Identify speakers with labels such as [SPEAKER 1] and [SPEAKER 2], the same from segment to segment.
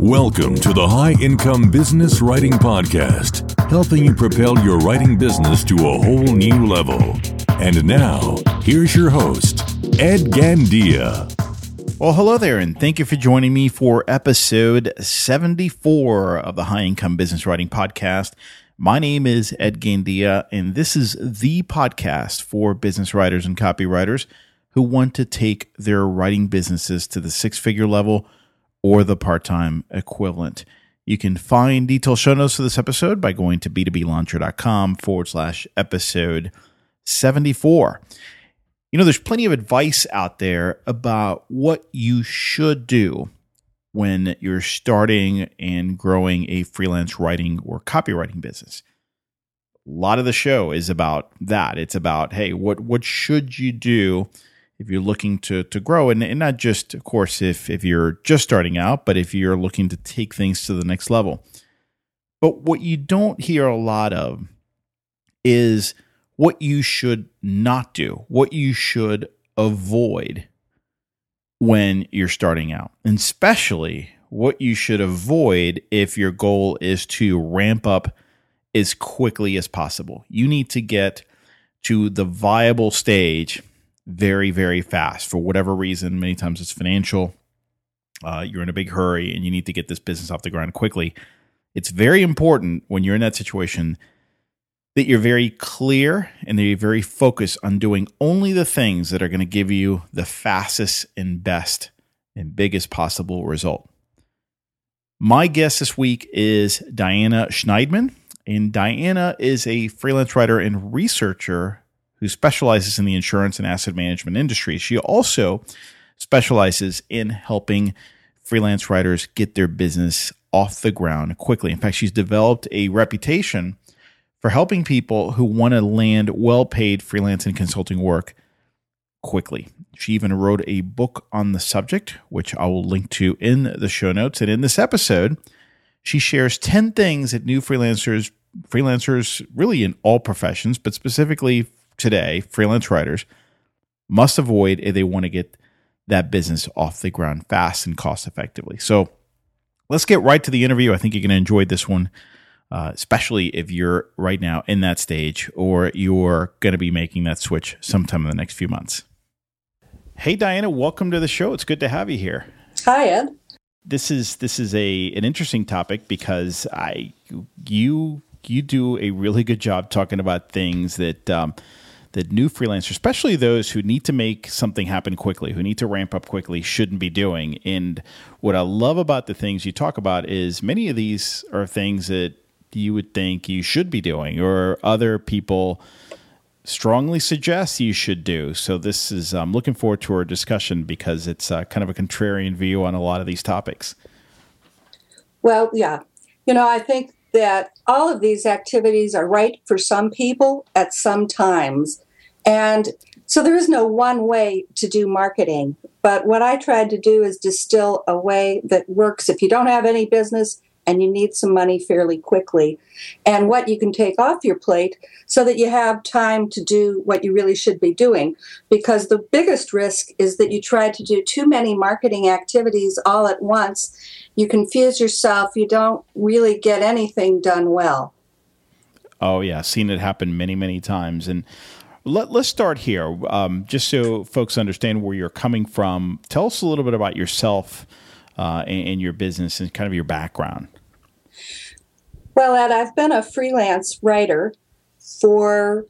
[SPEAKER 1] Welcome to the High Income Business Writing Podcast, helping you propel your writing business to a whole new level. And now, here's your host, Ed Gandia.
[SPEAKER 2] Well, hello there, and thank you for joining me for episode 74 of the High Income Business Writing Podcast. My name is Ed Gandia, and this is the podcast for business writers and copywriters who want to take their writing businesses to the six figure level or the part time equivalent. You can find detailed show notes for this episode by going to b2blauncher.com forward slash episode 74. You know, there's plenty of advice out there about what you should do when you're starting and growing a freelance writing or copywriting business. A lot of the show is about that. It's about, hey, what what should you do if you're looking to to grow and, and not just of course if if you're just starting out but if you're looking to take things to the next level. But what you don't hear a lot of is what you should not do what you should avoid when you're starting out and especially what you should avoid if your goal is to ramp up as quickly as possible. You need to get to the viable stage very, very fast for whatever reason. Many times it's financial. Uh, you're in a big hurry and you need to get this business off the ground quickly. It's very important when you're in that situation that you're very clear and that you're very focused on doing only the things that are going to give you the fastest and best and biggest possible result. My guest this week is Diana Schneidman. And Diana is a freelance writer and researcher who specializes in the insurance and asset management industry. She also specializes in helping freelance writers get their business off the ground quickly. In fact, she's developed a reputation for helping people who want to land well paid freelance and consulting work quickly. She even wrote a book on the subject, which I will link to in the show notes. And in this episode, she shares 10 things that new freelancers, freelancers really in all professions, but specifically today, freelance writers, must avoid if they want to get that business off the ground fast and cost effectively. So let's get right to the interview. I think you're going to enjoy this one, uh, especially if you're right now in that stage or you're going to be making that switch sometime in the next few months. Hey Diana, welcome to the show. It's good to have you here.
[SPEAKER 3] Hi Ed.
[SPEAKER 2] This is this is a an interesting topic because I you you do a really good job talking about things that um, that new freelancers, especially those who need to make something happen quickly, who need to ramp up quickly, shouldn't be doing. And what I love about the things you talk about is many of these are things that you would think you should be doing or other people strongly suggest you should do. So this is I'm looking forward to our discussion because it's uh, kind of a contrarian view on a lot of these topics.
[SPEAKER 3] Well, yeah. You know, I think that all of these activities are right for some people at some times. And so there is no one way to do marketing. But what I tried to do is distill a way that works if you don't have any business and you need some money fairly quickly, and what you can take off your plate so that you have time to do what you really should be doing. Because the biggest risk is that you try to do too many marketing activities all at once. You confuse yourself, you don't really get anything done well.
[SPEAKER 2] Oh, yeah, seen it happen many, many times. And let, us start here, um, just so folks understand where you're coming from. Tell us a little bit about yourself uh, and, and your business and kind of your background.
[SPEAKER 3] Well, Ed, I've been a freelance writer for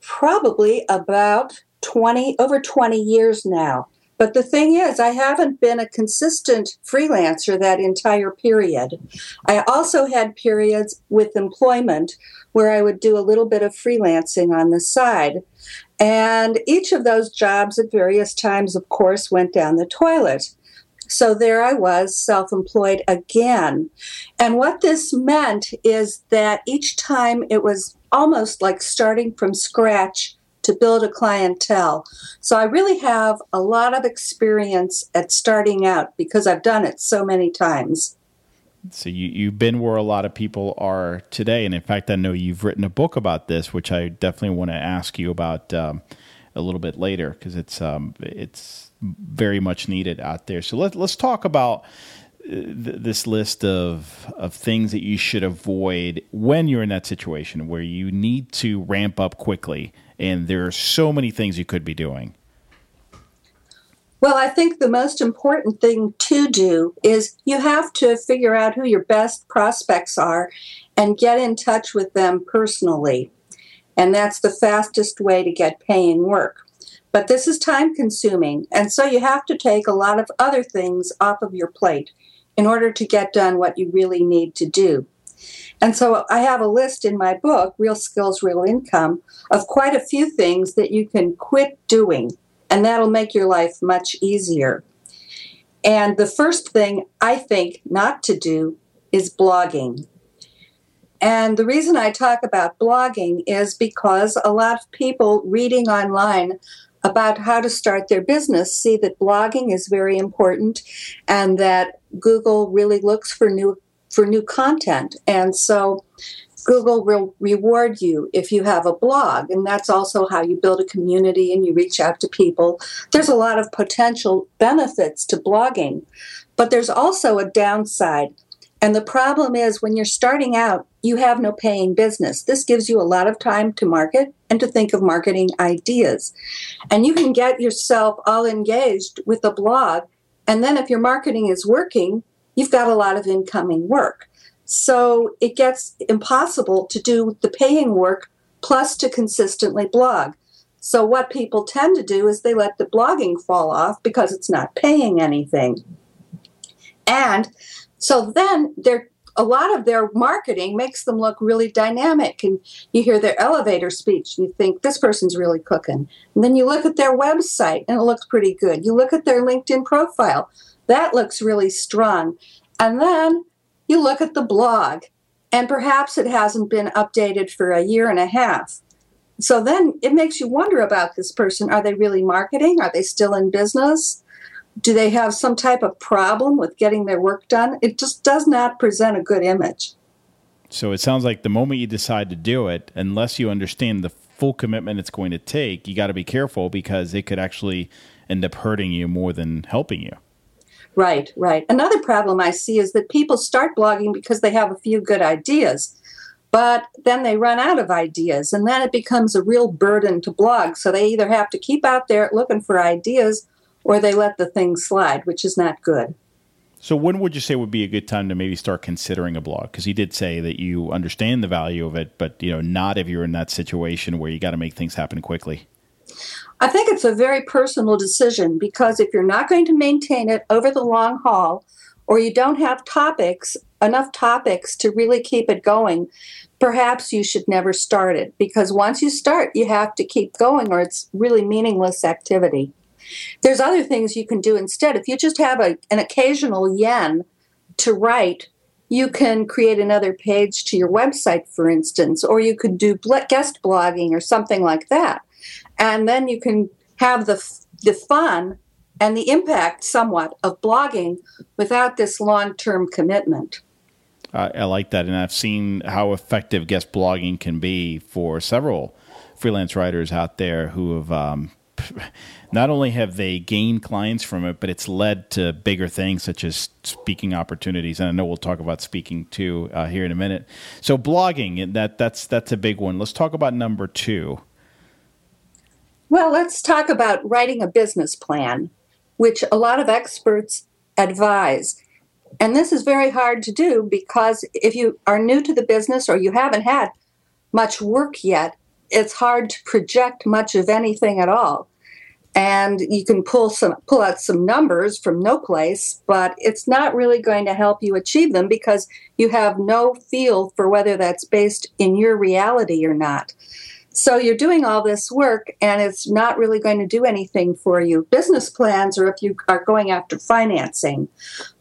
[SPEAKER 3] probably about 20, over 20 years now. But the thing is, I haven't been a consistent freelancer that entire period. I also had periods with employment where I would do a little bit of freelancing on the side. And each of those jobs at various times, of course, went down the toilet. So there I was, self employed again. And what this meant is that each time it was almost like starting from scratch to build a clientele. So I really have a lot of experience at starting out because I've done it so many times.
[SPEAKER 2] So you, you've been where a lot of people are today. And in fact, I know you've written a book about this, which I definitely want to ask you about um, a little bit later because it's, um, it's, very much needed out there. So let, let's talk about uh, th- this list of of things that you should avoid when you're in that situation where you need to ramp up quickly and there are so many things you could be doing.
[SPEAKER 3] Well, I think the most important thing to do is you have to figure out who your best prospects are and get in touch with them personally. And that's the fastest way to get paying work. But this is time consuming, and so you have to take a lot of other things off of your plate in order to get done what you really need to do. And so I have a list in my book, Real Skills, Real Income, of quite a few things that you can quit doing, and that'll make your life much easier. And the first thing I think not to do is blogging. And the reason I talk about blogging is because a lot of people reading online about how to start their business see that blogging is very important and that Google really looks for new for new content. And so Google will reward you if you have a blog, and that's also how you build a community and you reach out to people. There's a lot of potential benefits to blogging, but there's also a downside. And the problem is when you're starting out, you have no paying business. This gives you a lot of time to market and to think of marketing ideas. And you can get yourself all engaged with a blog. And then if your marketing is working, you've got a lot of incoming work. So it gets impossible to do the paying work plus to consistently blog. So what people tend to do is they let the blogging fall off because it's not paying anything. And so then they're a lot of their marketing makes them look really dynamic and you hear their elevator speech and you think this person's really cooking and then you look at their website and it looks pretty good you look at their linkedin profile that looks really strong and then you look at the blog and perhaps it hasn't been updated for a year and a half so then it makes you wonder about this person are they really marketing are they still in business do they have some type of problem with getting their work done? It just does not present a good image.
[SPEAKER 2] So it sounds like the moment you decide to do it, unless you understand the full commitment it's going to take, you got to be careful because it could actually end up hurting you more than helping you.
[SPEAKER 3] Right, right. Another problem I see is that people start blogging because they have a few good ideas, but then they run out of ideas, and then it becomes a real burden to blog. So they either have to keep out there looking for ideas or they let the thing slide, which is not good.
[SPEAKER 2] So, when would you say would be a good time to maybe start considering a blog? Because he did say that you understand the value of it, but you know, not if you're in that situation where you got to make things happen quickly.
[SPEAKER 3] I think it's a very personal decision because if you're not going to maintain it over the long haul, or you don't have topics enough topics to really keep it going, perhaps you should never start it because once you start, you have to keep going, or it's really meaningless activity. There's other things you can do instead. If you just have a, an occasional yen to write, you can create another page to your website, for instance, or you could do guest blogging or something like that. And then you can have the, the fun and the impact somewhat of blogging without this long term commitment.
[SPEAKER 2] I like that. And I've seen how effective guest blogging can be for several freelance writers out there who have um, not only have they gained clients from it, but it's led to bigger things such as speaking opportunities. And I know we'll talk about speaking too uh, here in a minute. So blogging, that that's that's a big one. Let's talk about number two.
[SPEAKER 3] Well, let's talk about writing a business plan, which a lot of experts advise. And this is very hard to do because if you are new to the business or you haven't had much work yet, it's hard to project much of anything at all and you can pull some pull out some numbers from no place but it's not really going to help you achieve them because you have no feel for whether that's based in your reality or not so you're doing all this work and it's not really going to do anything for you business plans or if you are going after financing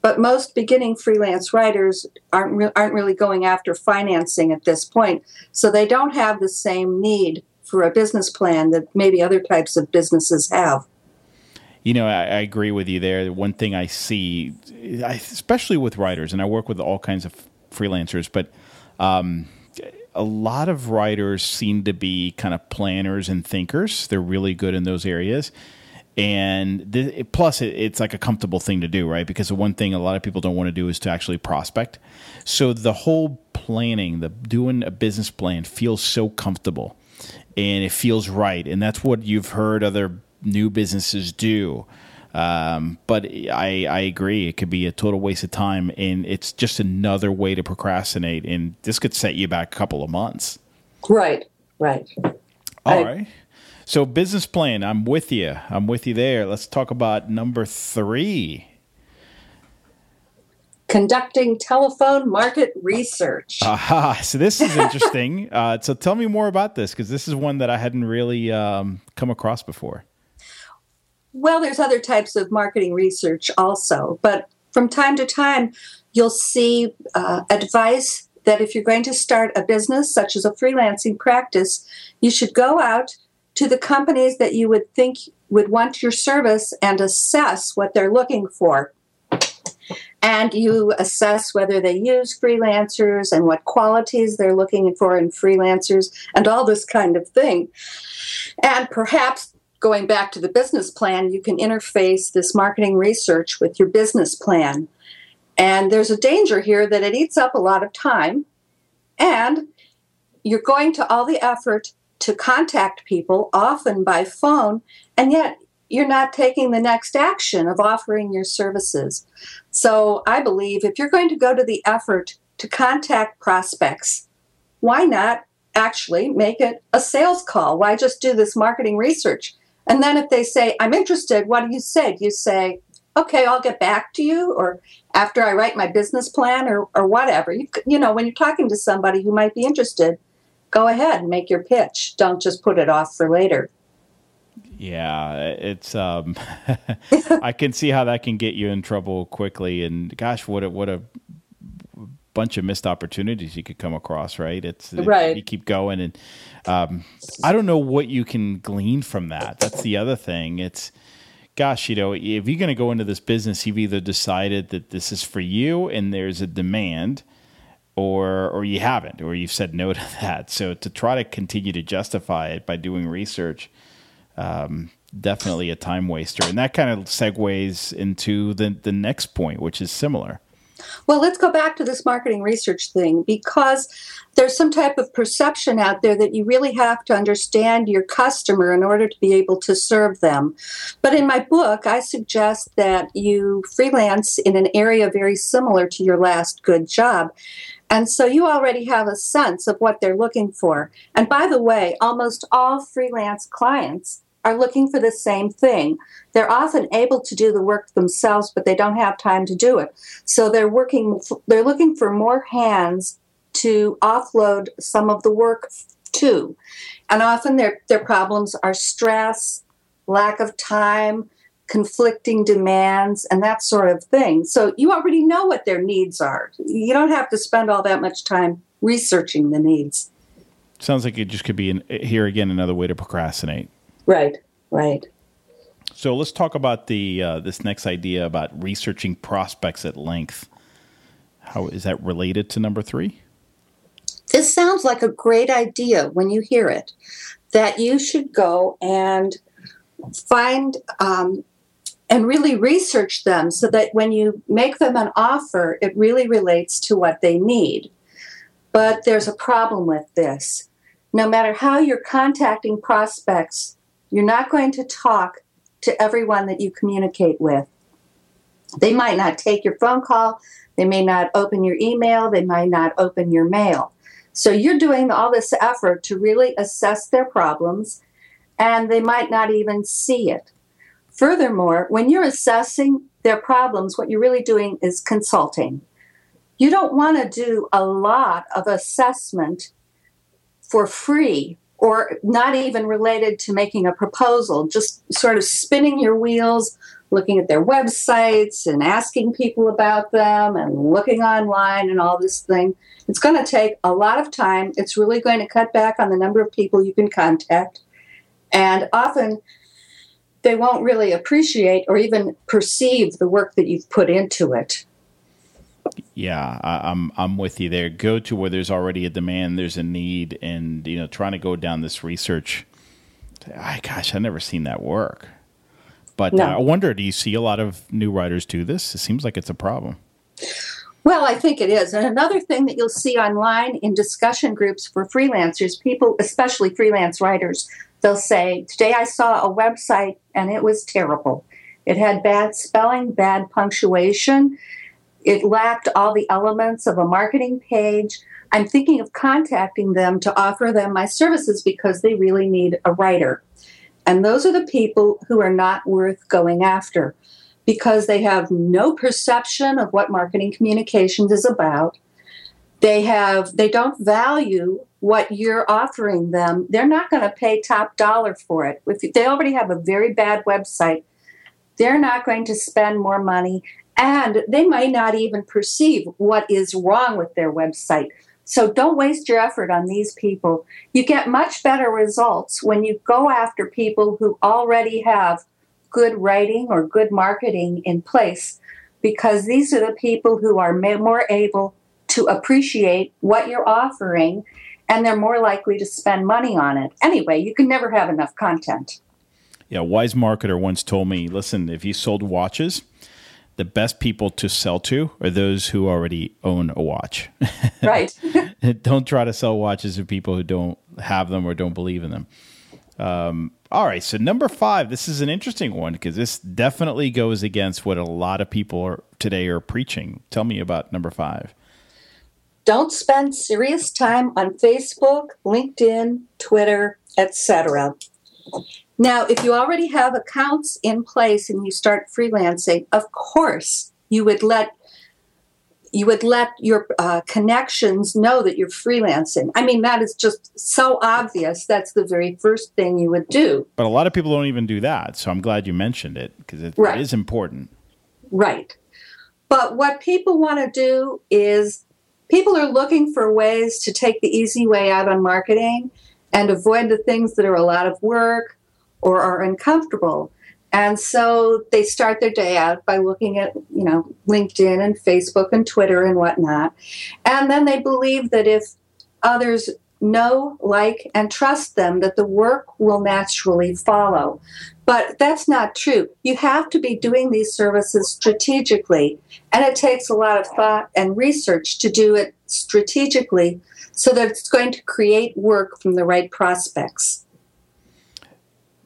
[SPEAKER 3] but most beginning freelance writers aren't re- aren't really going after financing at this point so they don't have the same need for a business plan that maybe other types of businesses have.
[SPEAKER 2] You know, I, I agree with you there. One thing I see, especially with writers, and I work with all kinds of freelancers, but um, a lot of writers seem to be kind of planners and thinkers. They're really good in those areas. And th- plus, it, it's like a comfortable thing to do, right? Because the one thing a lot of people don't want to do is to actually prospect. So the whole planning, the doing a business plan feels so comfortable and it feels right. And that's what you've heard other new businesses do. Um, but I, I agree. It could be a total waste of time, and it's just another way to procrastinate. And this could set you back a couple of months.
[SPEAKER 3] Right, right.
[SPEAKER 2] All I, right. So, business plan, I'm with you. I'm with you there. Let's talk about number three
[SPEAKER 3] conducting telephone market research.
[SPEAKER 2] Aha. So, this is interesting. uh, so, tell me more about this because this is one that I hadn't really um, come across before.
[SPEAKER 3] Well, there's other types of marketing research also, but from time to time, you'll see uh, advice that if you're going to start a business, such as a freelancing practice, you should go out to the companies that you would think would want your service and assess what they're looking for. And you assess whether they use freelancers and what qualities they're looking for in freelancers and all this kind of thing. And perhaps going back to the business plan, you can interface this marketing research with your business plan. And there's a danger here that it eats up a lot of time, and you're going to all the effort to contact people, often by phone, and yet you're not taking the next action of offering your services. So I believe if you're going to go to the effort to contact prospects, why not actually make it a sales call? Why just do this marketing research? And then if they say, I'm interested, what do you say? Do you say, okay, I'll get back to you, or after I write my business plan, or, or whatever? You, you know, when you're talking to somebody who might be interested, go ahead and make your pitch. Don't just put it off for later.
[SPEAKER 2] Yeah, it's um I can see how that can get you in trouble quickly and gosh, what a what a bunch of missed opportunities you could come across, right? It's
[SPEAKER 3] right.
[SPEAKER 2] you keep going, and um, I don't know what you can glean from that. That's the other thing. It's gosh, you know, if you're going to go into this business, you've either decided that this is for you and there's a demand, or or you haven't, or you've said no to that. So to try to continue to justify it by doing research. Um, definitely a time waster, and that kind of segues into the the next point, which is similar
[SPEAKER 3] well, let's go back to this marketing research thing because there's some type of perception out there that you really have to understand your customer in order to be able to serve them. But in my book, I suggest that you freelance in an area very similar to your last good job. And so you already have a sense of what they're looking for. And by the way, almost all freelance clients are looking for the same thing. They're often able to do the work themselves, but they don't have time to do it. So they're working, they're looking for more hands to offload some of the work to. And often their, their problems are stress, lack of time, conflicting demands, and that sort of thing. So you already know what their needs are. You don't have to spend all that much time researching the needs.
[SPEAKER 2] Sounds like it just could be an, here again another way to procrastinate.
[SPEAKER 3] Right, right.
[SPEAKER 2] So let's talk about the uh, this next idea about researching prospects at length. How is that related to number three?
[SPEAKER 3] This sounds like a great idea when you hear it. That you should go and find um, and really research them so that when you make them an offer, it really relates to what they need. But there's a problem with this. No matter how you're contacting prospects, you're not going to talk to everyone that you communicate with. They might not take your phone call, they may not open your email, they might not open your mail. So you're doing all this effort to really assess their problems, and they might not even see it. Furthermore, when you're assessing their problems, what you're really doing is consulting. You don't want to do a lot of assessment for free or not even related to making a proposal, just sort of spinning your wheels, looking at their websites and asking people about them and looking online and all this thing. It's going to take a lot of time. It's really going to cut back on the number of people you can contact. And often they won't really appreciate or even perceive the work that you've put into it.
[SPEAKER 2] Yeah, I, am I'm with you there. Go to where there's already a demand, there's a need, and you know, trying to go down this research. I gosh, I've never seen that work. But
[SPEAKER 3] No.
[SPEAKER 2] uh, I wonder, do you see a lot of new writers do this? It seems like it's a problem.
[SPEAKER 3] Well, I think it is. And another thing that you'll see online in discussion groups for freelancers, people, especially freelance writers, they'll say, Today I saw a website and it was terrible. It had bad spelling, bad punctuation, it lacked all the elements of a marketing page. I'm thinking of contacting them to offer them my services because they really need a writer. And those are the people who are not worth going after because they have no perception of what marketing communications is about. They have they don't value what you're offering them. They're not going to pay top dollar for it. If they already have a very bad website, they're not going to spend more money and they might not even perceive what is wrong with their website. So don't waste your effort on these people. You get much better results when you go after people who already have good writing or good marketing in place because these are the people who are more able to appreciate what you're offering and they're more likely to spend money on it. Anyway, you can never have enough content.
[SPEAKER 2] Yeah, wise marketer once told me, listen, if you sold watches, the best people to sell to are those who already own a watch.
[SPEAKER 3] Right.
[SPEAKER 2] don't try to sell watches to people who don't have them or don't believe in them. Um, all right, so number five, this is an interesting one because this definitely goes against what a lot of people are, today are preaching. Tell me about number five.
[SPEAKER 3] Don't spend serious time on Facebook, LinkedIn, Twitter, etc. Now, if you already have accounts in place and you start freelancing, of course you would let you would let your uh, connections know that you're freelancing. I mean, that is just so obvious. That's the very first thing you would do.
[SPEAKER 2] But a lot of people don't even do that. So I'm glad you mentioned it because it,
[SPEAKER 3] Right.
[SPEAKER 2] it is important.
[SPEAKER 3] Right. But what people want to do is people are looking for ways to take the easy way out on marketing and avoid the things that are a lot of work or are uncomfortable. And so they start their day out by looking at, you know, LinkedIn and Facebook and Twitter and whatnot. And then they believe that if others know, like, and trust them, that the work will naturally follow. But that's not true. You have to be doing these services strategically, and it takes a lot of thought and research to do it strategically so that it's going to create work from the right prospects.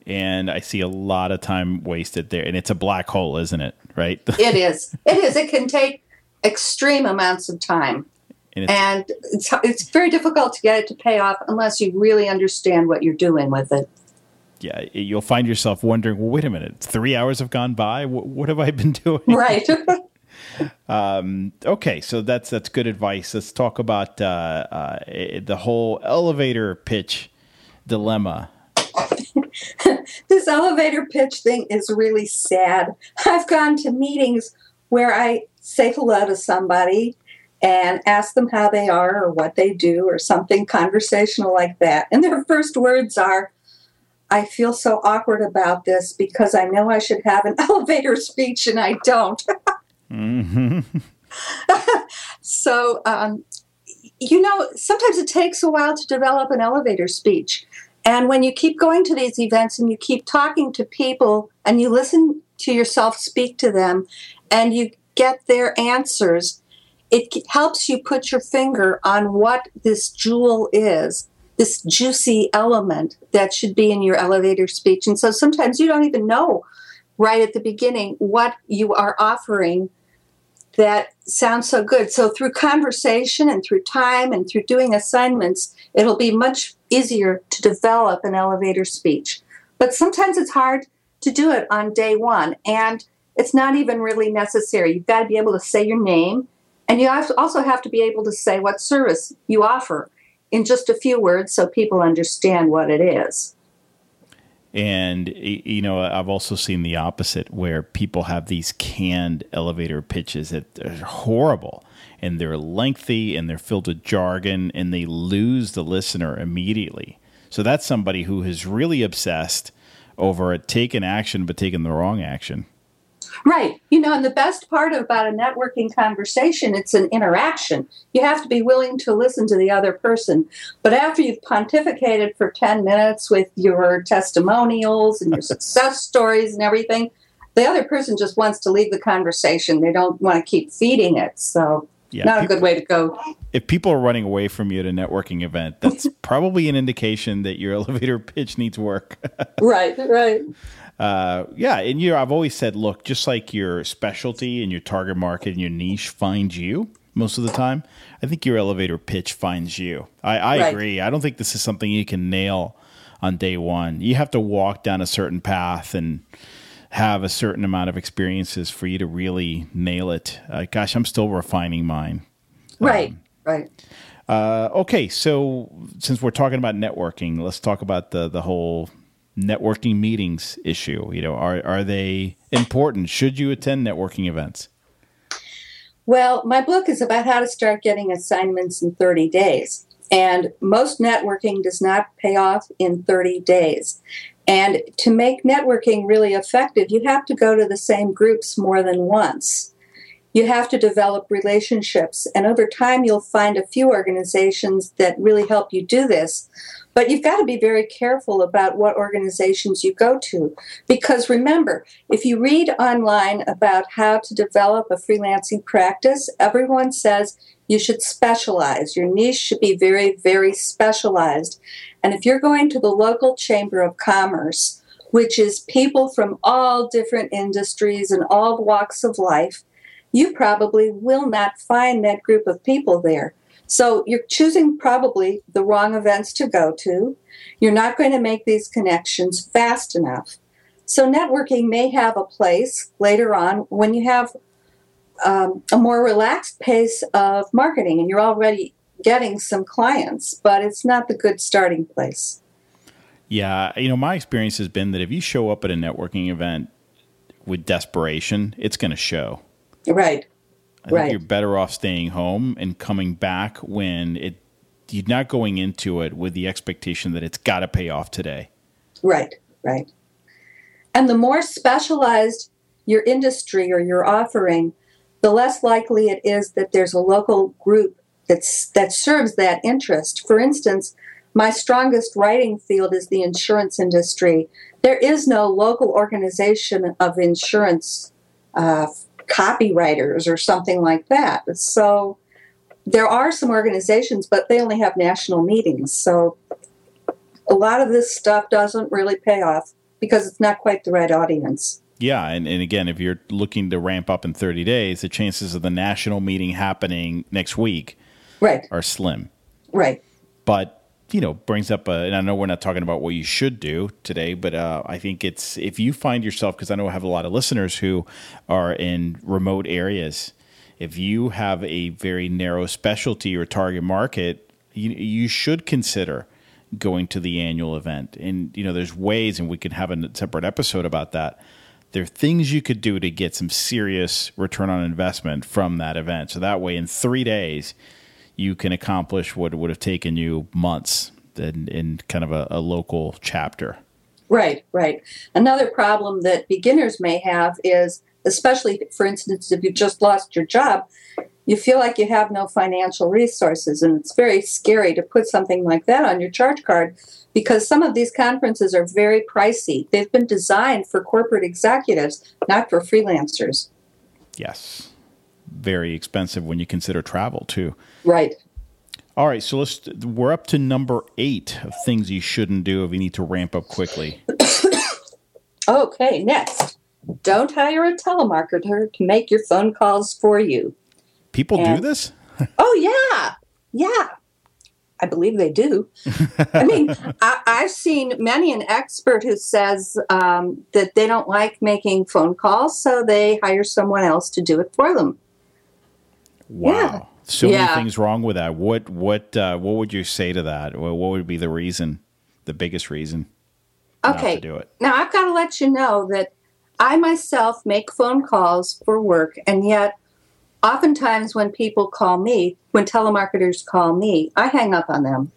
[SPEAKER 2] And I see a lot of time wasted there. And it's a black hole, isn't it? Right?
[SPEAKER 3] It is. It is. It can take extreme amounts of time.
[SPEAKER 2] And it's,
[SPEAKER 3] And it's, it's very difficult to get it to pay off unless you really understand what you're doing with it.
[SPEAKER 2] yeah, you'll find yourself wondering, well, wait a minute, three hours have gone by. What, what have I been doing?
[SPEAKER 3] Right.
[SPEAKER 2] Okay, so that's that's good advice. Let's talk about uh, uh, the whole elevator pitch dilemma.
[SPEAKER 3] this elevator pitch thing is really sad. I've gone to meetings where I say hello to somebody and ask them how they are or what they do or something conversational like that. And their first words are, I feel so awkward about this because I know I should have an elevator speech and I don't. so, um, you know, sometimes it takes a while to develop an elevator speech. And when you keep going to these events and you keep talking to people and you listen to yourself speak to them and you get their answers, it helps you put your finger on what this jewel is, this juicy element that should be in your elevator speech. And so sometimes you don't even know right at the beginning what you are offering that sounds so good. So through conversation and through time and through doing assignments, it'll be much easier to develop an elevator speech. But sometimes it's hard to do it on day one, and it's not even really necessary. You've got to be able to say your name, and you also have to be able to say what service you offer in just a few words so people understand what it is.
[SPEAKER 2] And you know, I've also seen the opposite where people have these canned elevator pitches that are horrible and they're lengthy and they're filled with jargon and they lose the listener immediately. So that's somebody who is really obsessed over taking action but taking the wrong action.
[SPEAKER 3] Right. You know, and the best part about a networking conversation, it's an interaction. You have to be willing to listen to the other person. But after you've pontificated for 10 minutes with your testimonials and your success stories and everything, the other person just wants to leave the conversation. They don't want to keep feeding it. So, yeah, not people, a good way to go.
[SPEAKER 2] If people are running away from you at a networking event, that's probably an indication that your elevator pitch needs work.
[SPEAKER 3] right, right.
[SPEAKER 2] Uh, yeah, and you know, I've always said, look, just like your specialty and your target market and your niche finds you most of the time, I think your elevator pitch finds you. I, I right. agree. I don't think this is something you can nail on day one. You have to walk down a certain path and have a certain amount of experiences for you to really nail it. Uh, gosh, I'm still refining mine.
[SPEAKER 3] Right, um, right.
[SPEAKER 2] Uh, okay, so since we're talking about networking, let's talk about the the whole networking meetings issue. You know, are are they important? Should you attend networking events?
[SPEAKER 3] Well, my book is about how to start getting assignments in 30 days. And most networking does not pay off in 30 days. And to make networking really effective, you have to go to the same groups more than once. You have to develop relationships. And over time, you'll find a few organizations that really help you do this. But you've got to be very careful about what organizations you go to. Because remember, if you read online about how to develop a freelancing practice, everyone says you should specialize. Your niche should be very, very specialized. And if you're going to the local chamber of commerce, which is people from all different industries and all walks of life, you probably will not find that group of people there. So you're choosing probably the wrong events to go to. You're not going to make these connections fast enough. So networking may have a place later on when you have um, a more relaxed pace of marketing and you're already getting some clients, but it's not the good starting place.
[SPEAKER 2] Yeah, you know, my experience has been that if you show up at a networking event with desperation, it's going to show.
[SPEAKER 3] Right.
[SPEAKER 2] I think right. you're better off staying home and coming back when it you're not going into it with the expectation that it's got to pay off today.
[SPEAKER 3] Right, right. And the more specialized your industry or your offering, the less likely it is that there's a local group that's that serves that interest. For instance, my strongest writing field is the insurance industry. There is no local organization of insurance uh, copywriters or something like that. So there are some organizations, but they only have national meetings. So a lot of this stuff doesn't really pay off because it's not quite the right audience.
[SPEAKER 2] Yeah, and, and again, if you're looking to ramp up in 30 days, the chances of the national meeting happening next week
[SPEAKER 3] right.
[SPEAKER 2] are slim.
[SPEAKER 3] Right.
[SPEAKER 2] But you know brings up a, and I know we're not talking about what you should do today, but uh, I think it's if you find yourself because I know I have a lot of listeners who are in remote areas. If you have a very narrow specialty or target market, you, you should consider going to the annual event. And you know, there's ways, and we could have a separate episode about that. There are things you could do to get some serious return on investment from that event. So that way, in three days, you can accomplish what would have taken you months in, in kind of a, a local chapter.
[SPEAKER 3] Right, right. Another problem that beginners may have is, especially for instance, if you just lost your job, you feel like you have no financial resources, and it's very scary to put something like that on your charge card because some of these conferences are very pricey. They've been designed for corporate executives, not for freelancers.
[SPEAKER 2] Yes very expensive when you consider travel too.
[SPEAKER 3] Right.
[SPEAKER 2] All right, so let's. We're up to number eight of things you shouldn't do if you need to ramp up quickly.
[SPEAKER 3] okay, next, don't hire a telemarketer to make your phone calls for you.
[SPEAKER 2] People and, do this?
[SPEAKER 3] oh yeah, yeah. I believe they do. I mean, I, have seen many an expert who says um, that they don't like making phone calls, so they hire someone else to do it for them.
[SPEAKER 2] Wow. Yeah. So yeah. many things wrong with that. What what uh, what would you say to that? What would be the reason, the biggest reason?
[SPEAKER 3] Okay. do it. Now I've got to let you know that I myself make phone calls for work, and yet oftentimes when people call me, when telemarketers call me, I hang up on them,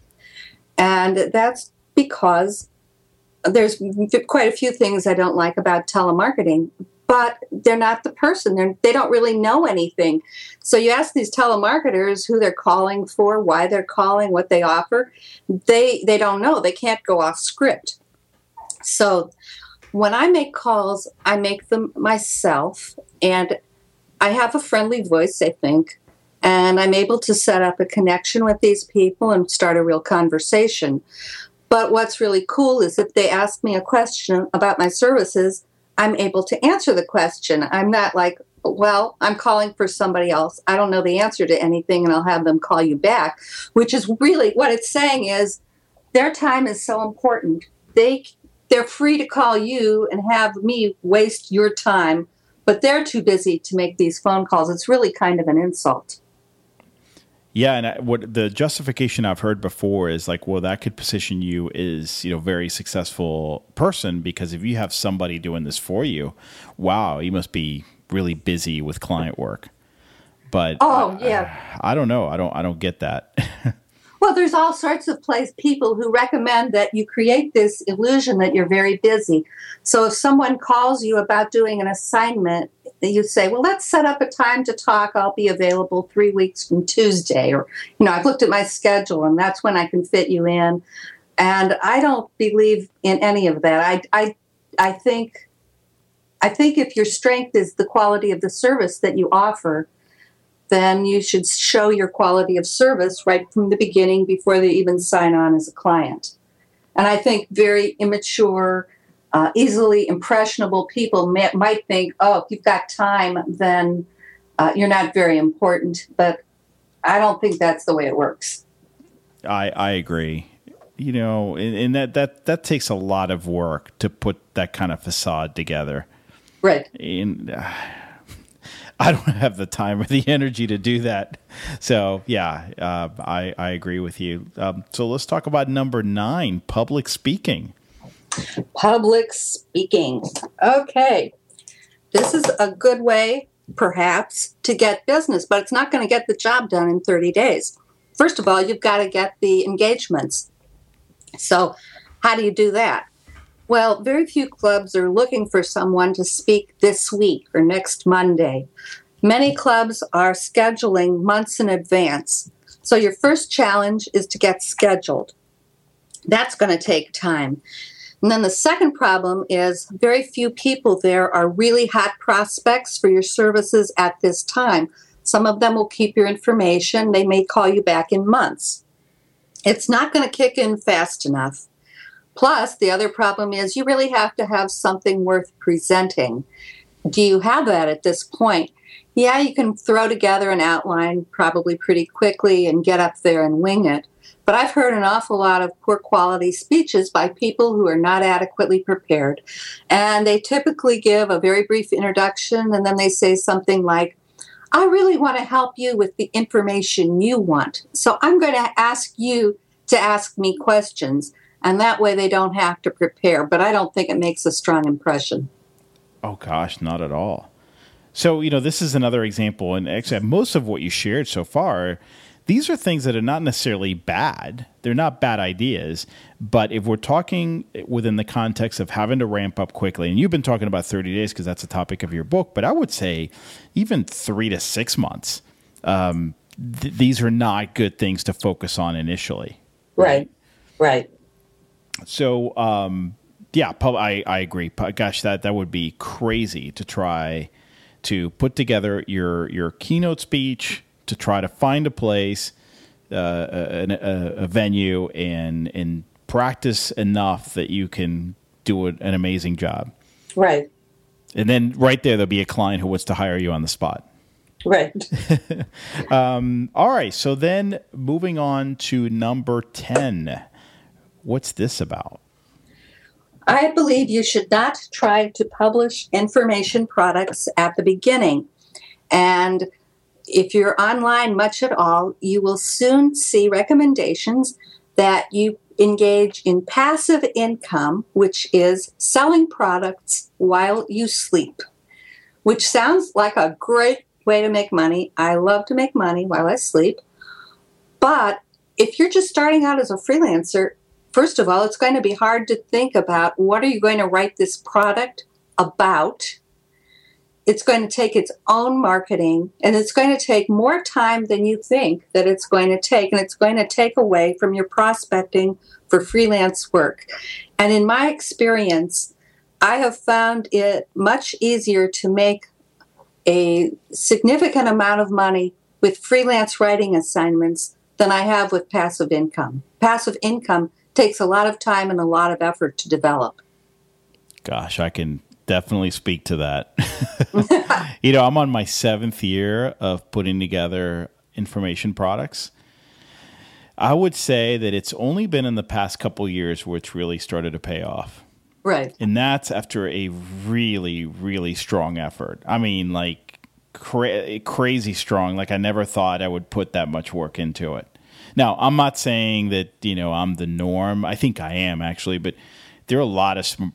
[SPEAKER 3] and that's because there's quite a few things I don't like about telemarketing, but they're not the person. They're, they don't really know anything. So you ask these telemarketers who they're calling for, why they're calling, what they offer. They they don't know. They can't go off script. So when I make calls, I make them myself, and I have a friendly voice, I think, and I'm able to set up a connection with these people and start a real conversation. But what's really cool is if they ask me a question about my services, I'm able to answer the question. I'm not like, well, I'm calling for somebody else. I don't know the answer to anything, and I'll have them call you back, which is really what it's saying is their time is so important. They they're free to call you and have me waste your time, but they're too busy to make these phone calls. It's really kind of an insult.
[SPEAKER 2] Yeah, and I, what the justification I've heard before is like, well, that could position you as you know very successful person because if you have somebody doing this for you, wow, you must be really busy with client work. But
[SPEAKER 3] oh yeah,
[SPEAKER 2] I, I don't know. I don't. I don't get that.
[SPEAKER 3] Well, there's all sorts of place people who recommend that you create this illusion that you're very busy. So if someone calls you about doing an assignment, you say, "Well, let's set up a time to talk. I'll be available 3 weeks from Tuesday." Or, you know, I've looked at my schedule and that's when I can fit you in. And I don't believe in any of that. I I I think I think if your strength is the quality of the service that you offer, then you should show your quality of service right from the beginning before they even sign on as a client. And I think very immature, uh, easily impressionable people may, might think, oh, if you've got time, then uh, you're not very important. But I don't think that's the way it works.
[SPEAKER 2] I, I agree. You know, and, and that, that, that takes a lot of work to put that kind of facade together.
[SPEAKER 3] Right.
[SPEAKER 2] And, uh, I don't have the time or the energy to do that. So yeah, uh, I I agree with you. Um, so let's talk about number nine: public speaking.
[SPEAKER 3] Public speaking. Okay, this is a good way, perhaps, to get business, but it's not going to get the job done in 30 days. First of all, you've got to get the engagements. So, how do you do that? Well, very few clubs are looking for someone to speak this week or next Monday. Many clubs are scheduling months in advance. So, your first challenge is to get scheduled. That's going to take time. And then the second problem is very few people there are really hot prospects for your services at this time. Some of them will keep your information, they may call you back in months. It's not going to kick in fast enough. Plus, the other problem is you really have to have something worth presenting. Do you have that at this point? Yeah, you can throw together an outline probably pretty quickly and get up there and wing it. But I've heard an awful lot of poor quality speeches by people who are not adequately prepared. And they typically give a very brief introduction and then they say something like, I really want to help you with the information you want. So I'm going to ask you to ask me questions and that way they don't have to prepare. But I don't think it makes a strong impression.
[SPEAKER 2] Oh gosh, not at all. So you know, this is another example, and actually, most of what you shared so far, these are things that are not necessarily bad. They're not bad ideas, but if we're talking within the context of having to ramp up quickly, and you've been talking about thirty days because that's a topic of your book, but I would say even three to six months. Um, th- these are not good things to focus on initially.
[SPEAKER 3] Right. Right.
[SPEAKER 2] So, um, yeah, I, I agree. Gosh, that, that would be crazy to try to put together your your keynote speech, to try to find a place, uh, a, a, a, venue, and and practice enough that you can do an amazing job.
[SPEAKER 3] Right.
[SPEAKER 2] And then right there, there'll be a client who wants to hire you on the spot.
[SPEAKER 3] Right.
[SPEAKER 2] um, all right. So then moving on to number 10. What's this about?
[SPEAKER 3] I believe you should not try to publish information products at the beginning. And if you're online much at all, you will soon see recommendations that you engage in passive income, which is selling products while you sleep, which sounds like a great way to make money. I love to make money while I sleep. But if you're just starting out as a freelancer, first of all, it's going to be hard to think about what are you going to write this product about. It's going to take its own marketing and it's going to take more time than you think that it's going to take. And it's going to take away from your prospecting for freelance work. And in my experience, I have found it much easier to make a significant amount of money with freelance writing assignments than I have with passive income. Passive income takes a lot of time and a lot of effort to develop.
[SPEAKER 2] Gosh, I can definitely speak to that. you know, I'm on my seventh year of putting together information products. I would say that it's only been in the past couple years where it's really started to pay off.
[SPEAKER 3] Right.
[SPEAKER 2] And that's after a really, really strong effort. I mean, like cra- crazy strong. Like I never thought I would put that much work into it. Now, I'm not saying that, you know, I'm the norm. I think I am actually, but there are a lot of sm-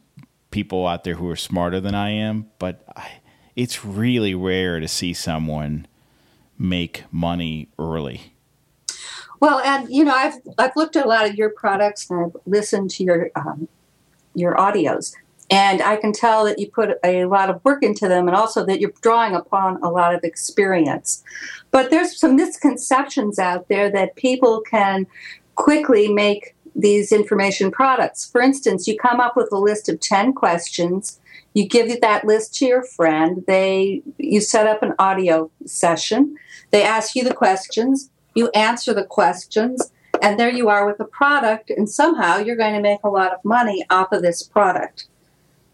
[SPEAKER 2] people out there who are smarter than I am, but I, it's really rare to see someone make money early.
[SPEAKER 3] Well, and you know, I've I've looked at a lot of your products and I've listened to your um, your audios, and I can tell that you put a lot of work into them, and also that you're drawing upon a lot of experience. But there's some misconceptions out there that people can quickly make these information products. For instance, you come up with a list of 10 questions, you give that list to your friend, they you set up an audio session, they ask you the questions, you answer the questions, and there you are with a product, and somehow you're going to make a lot of money off of this product.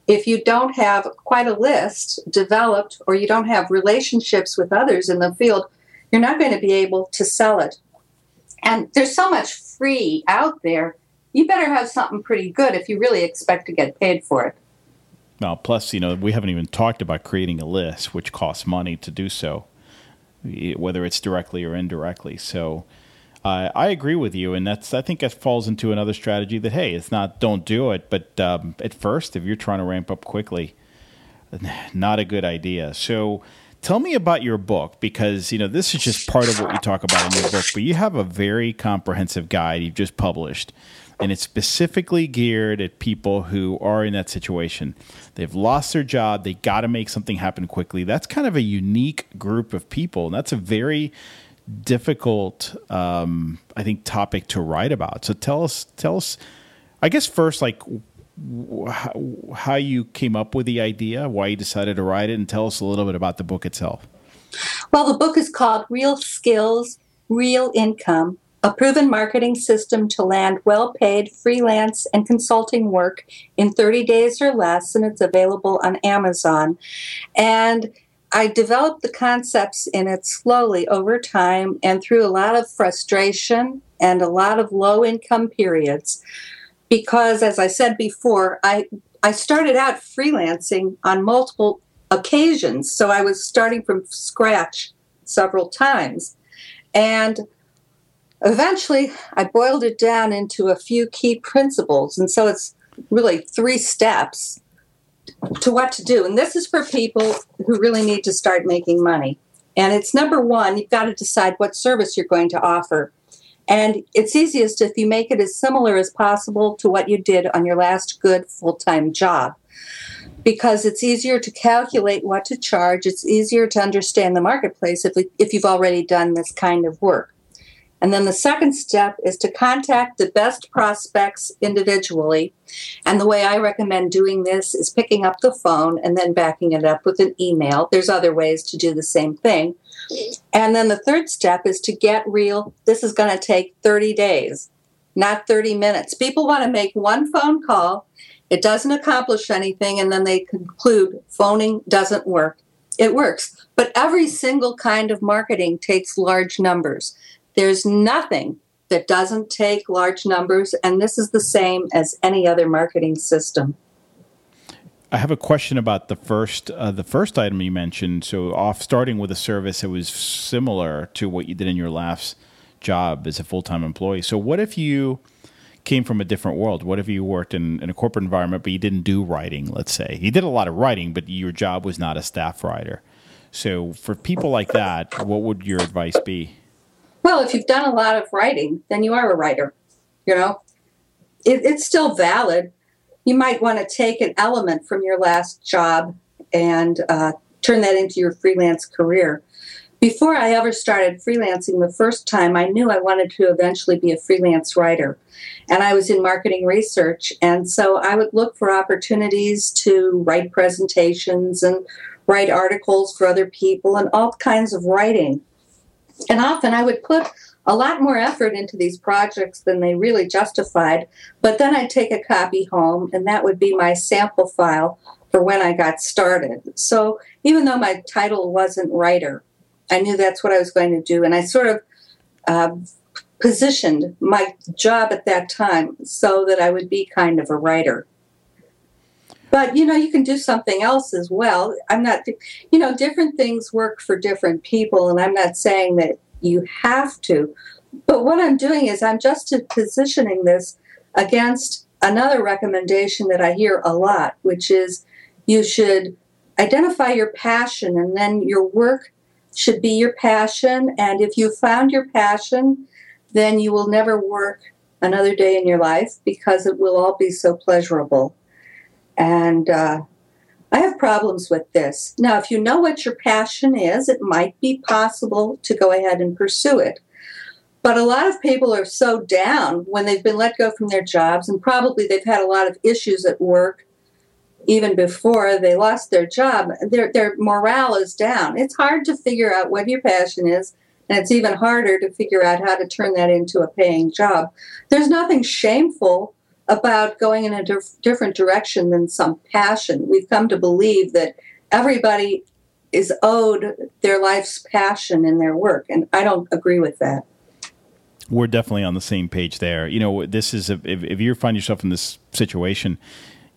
[SPEAKER 3] If you don't have quite a list developed or you don't have relationships with others in the field, you're not going to be able to sell it. And there's so much free out there. You better have something pretty good if you really expect to get paid for it.
[SPEAKER 2] Now, plus, you know, we haven't even talked about creating a list, which costs money to do so, whether it's directly or indirectly. So, uh, I agree with you, and that's I think that falls into another strategy that hey, it's not don't do it, but um, at first, if you're trying to ramp up quickly, not a good idea. So tell me about your book because you know this is just part of what you talk about in your book, but you have a very comprehensive guide you've just published. And it's specifically geared at people who are in that situation. They've lost their job. They got to make something happen quickly. That's kind of a unique group of people. And that's a very difficult, um, I think, topic to write about. So tell us, tell us, I guess first, like how you came up with the idea, why you decided to write it, and tell us a little bit about the book itself.
[SPEAKER 3] Well, the book is called Real Skills, Real Income A Proven Marketing System to Land Well Paid Freelance and Consulting Work in 30 Days or Less, and it's available on Amazon. And I developed the concepts in it slowly over time and through a lot of frustration and a lot of low income periods. Because as I said before, I I started out freelancing on multiple occasions, so I was starting from scratch several times. And eventually I boiled it down into a few key principles, and so it's really three steps to what to do. And this is for people who really need to start making money. And it's number one, you've got to decide what service you're going to offer. And it's easiest if you make it as similar as possible to what you did on your last good full time job. Because it's easier to calculate what to charge, it's easier to understand the marketplace if, if you've already done this kind of work. And then the second step is to contact the best prospects individually. And the way I recommend doing this is picking up the phone and then backing it up with an email. There's other ways to do the same thing. And then the third step is to get real. This is going to take 30 days, not 30 minutes. People want to make one phone call, it doesn't accomplish anything, and then they conclude phoning doesn't work. It works. But every single kind of marketing takes large numbers. There's nothing that doesn't take large numbers, and this is the same as any other marketing system.
[SPEAKER 2] I have a question about the first uh, the first item you mentioned. So, off starting with a service that was similar to what you did in your last job as a full time employee. So, what if you came from a different world? What if you worked in, in a corporate environment, but you didn't do writing? Let's say you did a lot of writing, but your job was not a staff writer. So, for people like that, what would your advice be?
[SPEAKER 3] Well, if you've done a lot of writing, then you are a writer. You know, it, it's still valid. You might want to take an element from your last job and uh, turn that into your freelance career. before I ever started freelancing the first time, I knew I wanted to eventually be a freelance writer. And I was in marketing research. And so I would look for opportunities to write presentations and write articles for other people and all kinds of writing. And often I would put a lot more effort into these projects than they really justified. But then I'd take a copy home, and that would be my sample file for when I got started. So even though my title wasn't writer, I knew that's what I was going to do. And I sort of uh, positioned my job at that time so that I would be kind of a writer. But you know, you can do something else as well. I'm not, you know, different things work for different people, and I'm not saying that you have to. But what I'm doing is I'm just positioning this against another recommendation that I hear a lot, which is you should identify your passion and then your work should be your passion. And if you found your passion, then you will never work another day in your life because it will all be so pleasurable. And uh, I have problems with this. Now, if you know what your passion is, it might be possible to go ahead and pursue it. But a lot of people are so down when they've been let go from their jobs, and probably they've had a lot of issues at work even before they lost their job. Their, their morale is down. It's hard to figure out what your passion is, and it's even harder to figure out how to turn that into a paying job. There's nothing shameful about going in a dif- different direction than some passion. We've come to believe that everybody is owed their life's passion in their work, and I don't agree with that.
[SPEAKER 2] We're definitely on the same page there. You know, this is if, if you find yourself in this situation,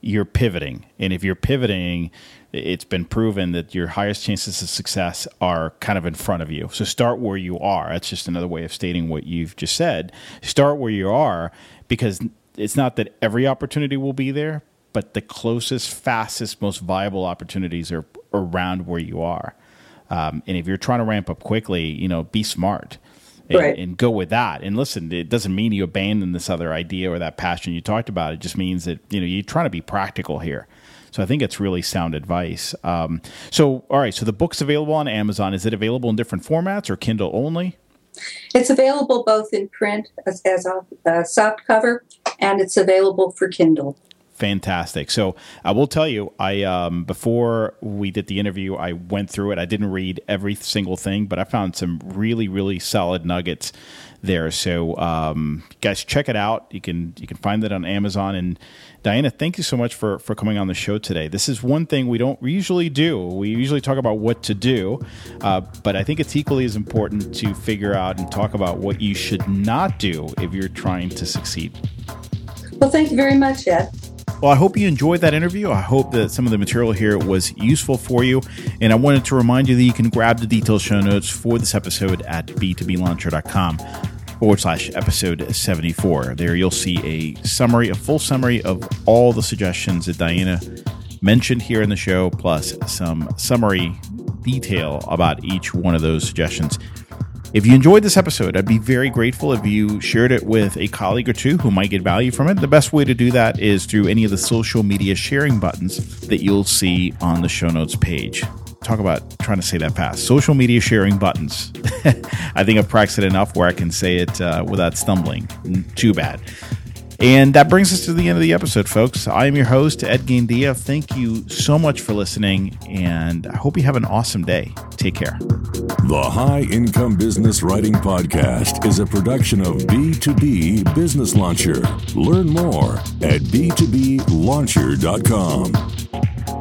[SPEAKER 2] you're pivoting, and if you're pivoting, it's been proven that your highest chances of success are kind of in front of you. So start where you are. That's just another way of stating what you've just said. Start where you are because it's not that every opportunity will be there, but the closest, fastest, most viable opportunities are around where you are. Um, and if you're trying to ramp up quickly, you know, be smart. And, right. and, go with that. And listen, it doesn't mean you abandon this other idea or that passion you talked about. It just means that you know you're trying to be practical here. So I think it's really sound advice. Um, so all right, so the book's available on Amazon. Is it available in different formats or Kindle only?
[SPEAKER 3] It's available both in print as, as a, a soft cover, and it's available for Kindle
[SPEAKER 2] fantastic. So I will tell you, I um, before we did the interview, I went through it. I didn't read every single thing, but I found some really, really solid nuggets there. So um, guys, check it out. You can you can find it on Amazon. And Diana, thank you so much for for coming on the show today. This is one thing we don't usually do. We usually talk about what to do, uh, but I think it's equally as important to figure out and talk about what you should not do if you're trying to succeed.
[SPEAKER 3] Well, thank you very much, Ed.
[SPEAKER 2] Well, I hope you enjoyed that interview. I hope that some of the material here was useful for you. And I wanted to remind you that you can grab the detailed show notes for this episode at b2blauncher.com forward slash episode 74. There you'll see a summary, a full summary of all the suggestions that Diana mentioned here in the show, plus some summary detail about each one of those suggestions. If you enjoyed this episode, I'd be very grateful if you shared it with a colleague or two who might get value from it. The best way to do that is through any of the social media sharing buttons that you'll see on the show notes page. Talk about trying to say that fast. Social media sharing buttons. I think I've practiced it enough where I can say it uh, without stumbling. Too bad. And that brings us to the end of the episode, folks. I am your host, Ed Gandia. Thank you so much for listening, and I hope you have an awesome day. Take care.
[SPEAKER 1] The High Income Business Writing Podcast is a production of B2B Business Launcher. Learn more at b2blauncher.com.